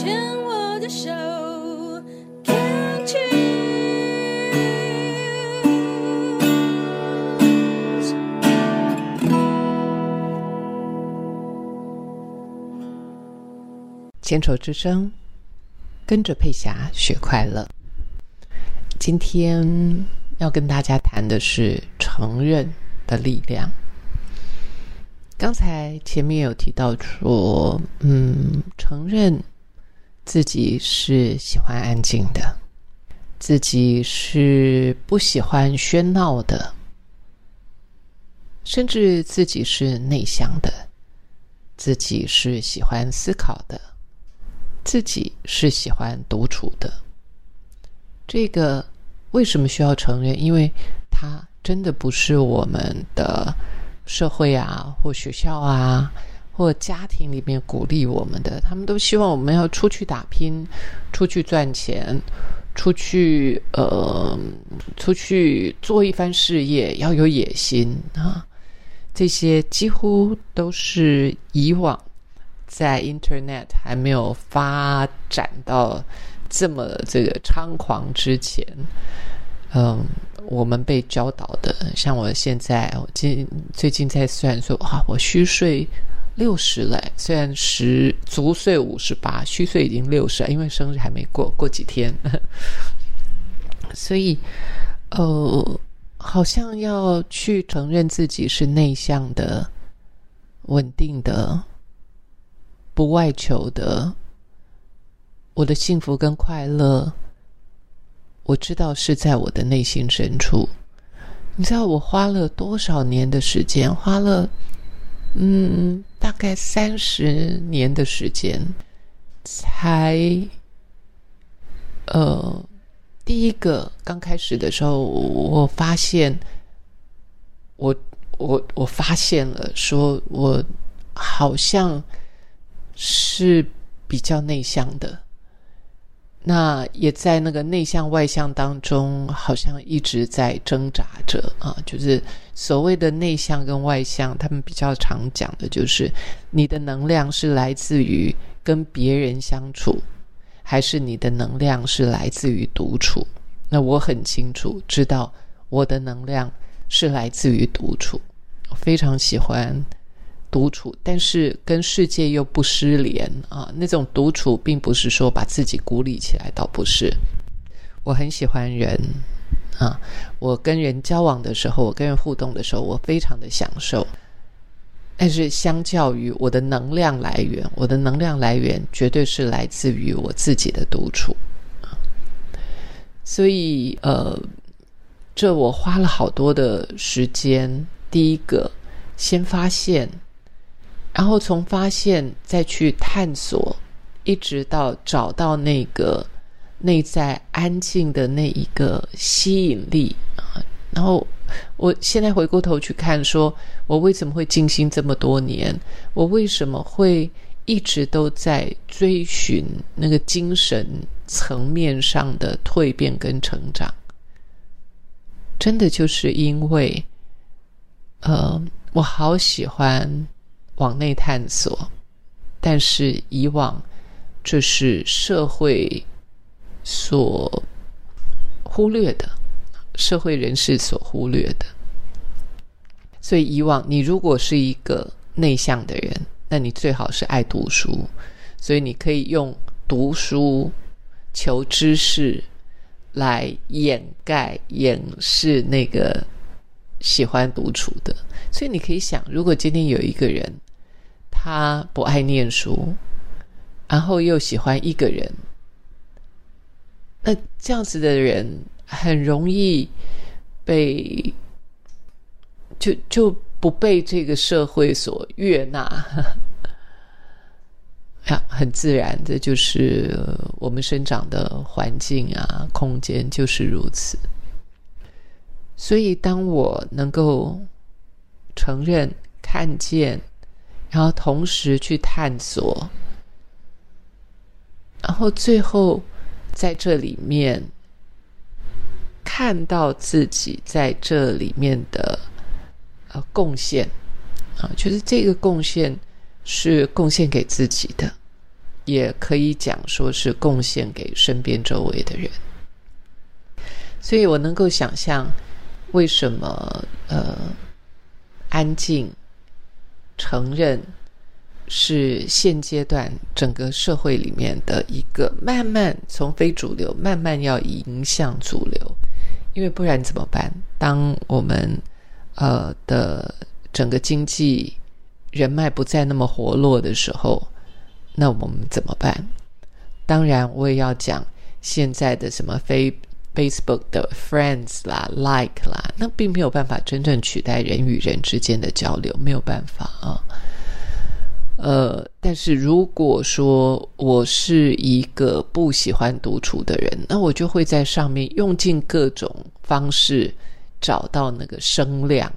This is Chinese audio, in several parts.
牵我的手，Can't choose。牵手之声，跟着佩霞学快乐。今天要跟大家谈的是承认的力量。刚才前面有提到说，嗯，承认自己是喜欢安静的，自己是不喜欢喧闹的，甚至自己是内向的，自己是喜欢思考的。自己是喜欢独处的，这个为什么需要承认？因为它真的不是我们的社会啊，或学校啊，或家庭里面鼓励我们的。他们都希望我们要出去打拼，出去赚钱，出去呃，出去做一番事业，要有野心啊。这些几乎都是以往。在 Internet 还没有发展到这么这个猖狂之前，嗯，我们被教导的，像我现在，我今最近在算说，啊，我虚岁六十了，虽然十足岁五十八，虚岁已经六十，因为生日还没过，过几天，所以，呃，好像要去承认自己是内向的、稳定的。不外求的，我的幸福跟快乐，我知道是在我的内心深处。你知道我花了多少年的时间？花了，嗯，大概三十年的时间，才，呃，第一个刚开始的时候，我发现，我我我发现了，说我好像。是比较内向的，那也在那个内向外向当中，好像一直在挣扎着啊。就是所谓的内向跟外向，他们比较常讲的就是你的能量是来自于跟别人相处，还是你的能量是来自于独处？那我很清楚知道，我的能量是来自于独处，我非常喜欢。独处，但是跟世界又不失联啊！那种独处，并不是说把自己孤立起来，倒不是。我很喜欢人啊，我跟人交往的时候，我跟人互动的时候，我非常的享受。但是，相较于我的能量来源，我的能量来源绝对是来自于我自己的独处。所以，呃，这我花了好多的时间。第一个，先发现。然后从发现再去探索，一直到找到那个内在安静的那一个吸引力啊。然后我现在回过头去看，说我为什么会静心这么多年？我为什么会一直都在追寻那个精神层面上的蜕变跟成长？真的就是因为，呃，我好喜欢。往内探索，但是以往这是社会所忽略的，社会人士所忽略的。所以以往你如果是一个内向的人，那你最好是爱读书，所以你可以用读书求知识来掩盖掩饰那个喜欢独处的。所以你可以想，如果今天有一个人。他不爱念书，然后又喜欢一个人，那这样子的人很容易被就就不被这个社会所悦纳，啊，很自然，这就是我们生长的环境啊，空间就是如此。所以，当我能够承认、看见。然后同时去探索，然后最后在这里面看到自己在这里面的呃贡献啊，就是这个贡献是贡献给自己的，也可以讲说是贡献给身边周围的人。所以我能够想象，为什么呃，安静承认是现阶段整个社会里面的一个慢慢从非主流慢慢要迎向主流，因为不然怎么办？当我们呃的整个经济人脉不再那么活络的时候，那我们怎么办？当然，我也要讲现在的什么非。Facebook 的 Friends 啦、Like 啦，那并没有办法真正取代人与人之间的交流，没有办法啊。呃，但是如果说我是一个不喜欢独处的人，那我就会在上面用尽各种方式找到那个声量，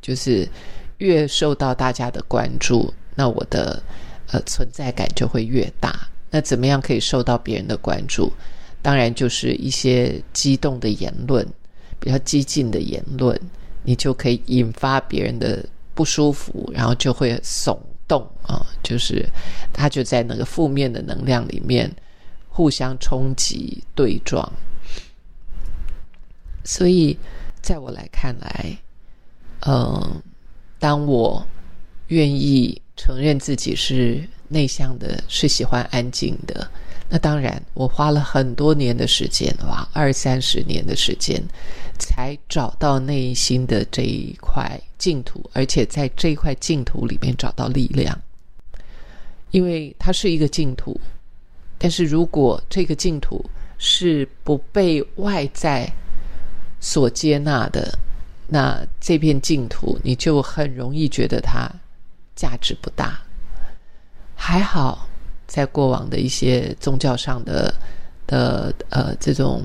就是越受到大家的关注，那我的呃存在感就会越大。那怎么样可以受到别人的关注？当然，就是一些激动的言论，比较激进的言论，你就可以引发别人的不舒服，然后就会耸动啊，就是他就在那个负面的能量里面互相冲击对撞。所以，在我来看来，嗯，当我愿意承认自己是内向的，是喜欢安静的。那当然，我花了很多年的时间，哇，二三十年的时间，才找到内心的这一块净土，而且在这一块净土里面找到力量。因为它是一个净土，但是如果这个净土是不被外在所接纳的，那这片净土你就很容易觉得它价值不大。还好。在过往的一些宗教上的的呃这种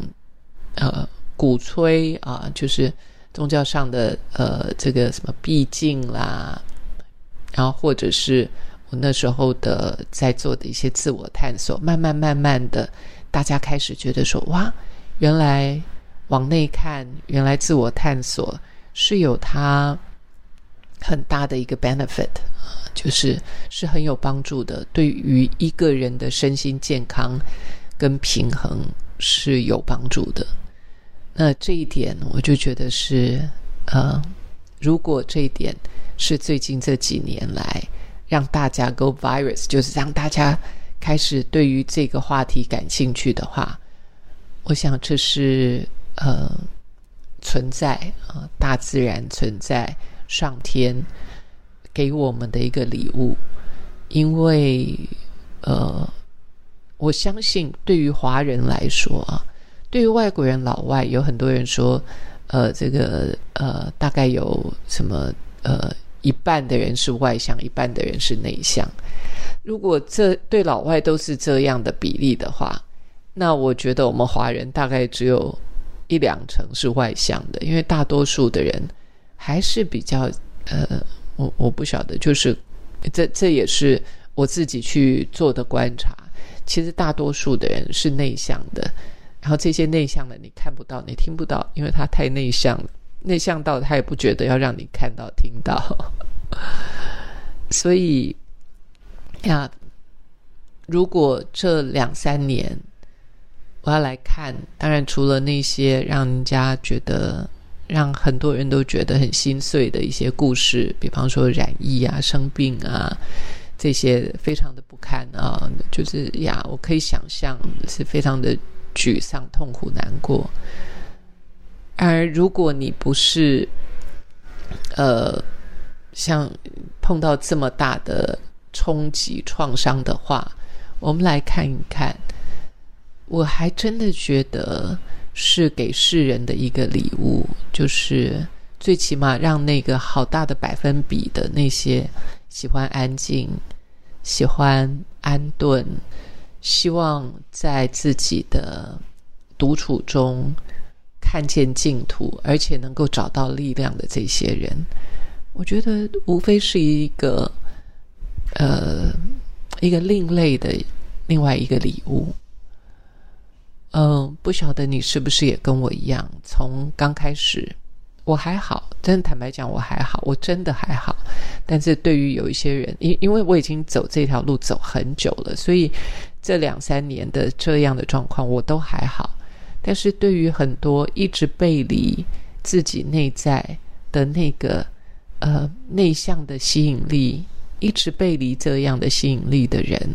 呃鼓吹啊，就是宗教上的呃这个什么闭境啦，然后或者是我那时候的在做的一些自我探索，慢慢慢慢的，大家开始觉得说哇，原来往内看，原来自我探索是有它很大的一个 benefit。就是是很有帮助的，对于一个人的身心健康跟平衡是有帮助的。那这一点，我就觉得是呃，如果这一点是最近这几年来让大家 go virus，就是让大家开始对于这个话题感兴趣的话，我想这是呃存在啊，大自然存在，上天。给我们的一个礼物，因为呃，我相信对于华人来说啊，对于外国人老外，有很多人说，呃，这个呃，大概有什么呃，一半的人是外向，一半的人是内向。如果这对老外都是这样的比例的话，那我觉得我们华人大概只有一两成是外向的，因为大多数的人还是比较呃。我我不晓得，就是这这也是我自己去做的观察。其实大多数的人是内向的，然后这些内向的你看不到，你听不到，因为他太内向了，内向到他也不觉得要让你看到听到。所以呀，如果这两三年我要来看，当然除了那些让人家觉得。让很多人都觉得很心碎的一些故事，比方说染疫啊、生病啊，这些非常的不堪啊，就是呀，我可以想象是非常的沮丧、痛苦、难过。而如果你不是，呃，像碰到这么大的冲击、创伤的话，我们来看一看，我还真的觉得。是给世人的一个礼物，就是最起码让那个好大的百分比的那些喜欢安静、喜欢安顿、希望在自己的独处中看见净土，而且能够找到力量的这些人，我觉得无非是一个呃一个另类的另外一个礼物。嗯，不晓得你是不是也跟我一样，从刚开始我还好，真的坦白讲我还好，我真的还好。但是对于有一些人，因因为我已经走这条路走很久了，所以这两三年的这样的状况，我都还好。但是对于很多一直背离自己内在的那个呃内向的吸引力，一直背离这样的吸引力的人，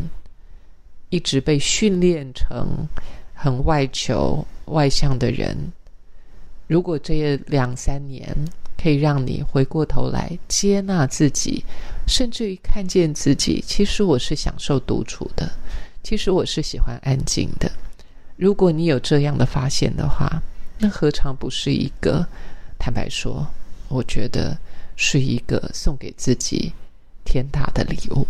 一直被训练成很外求、外向的人，如果这两三年可以让你回过头来接纳自己，甚至于看见自己，其实我是享受独处的，其实我是喜欢安静的。如果你有这样的发现的话，那何尝不是一个？坦白说，我觉得是一个送给自己天大的礼物。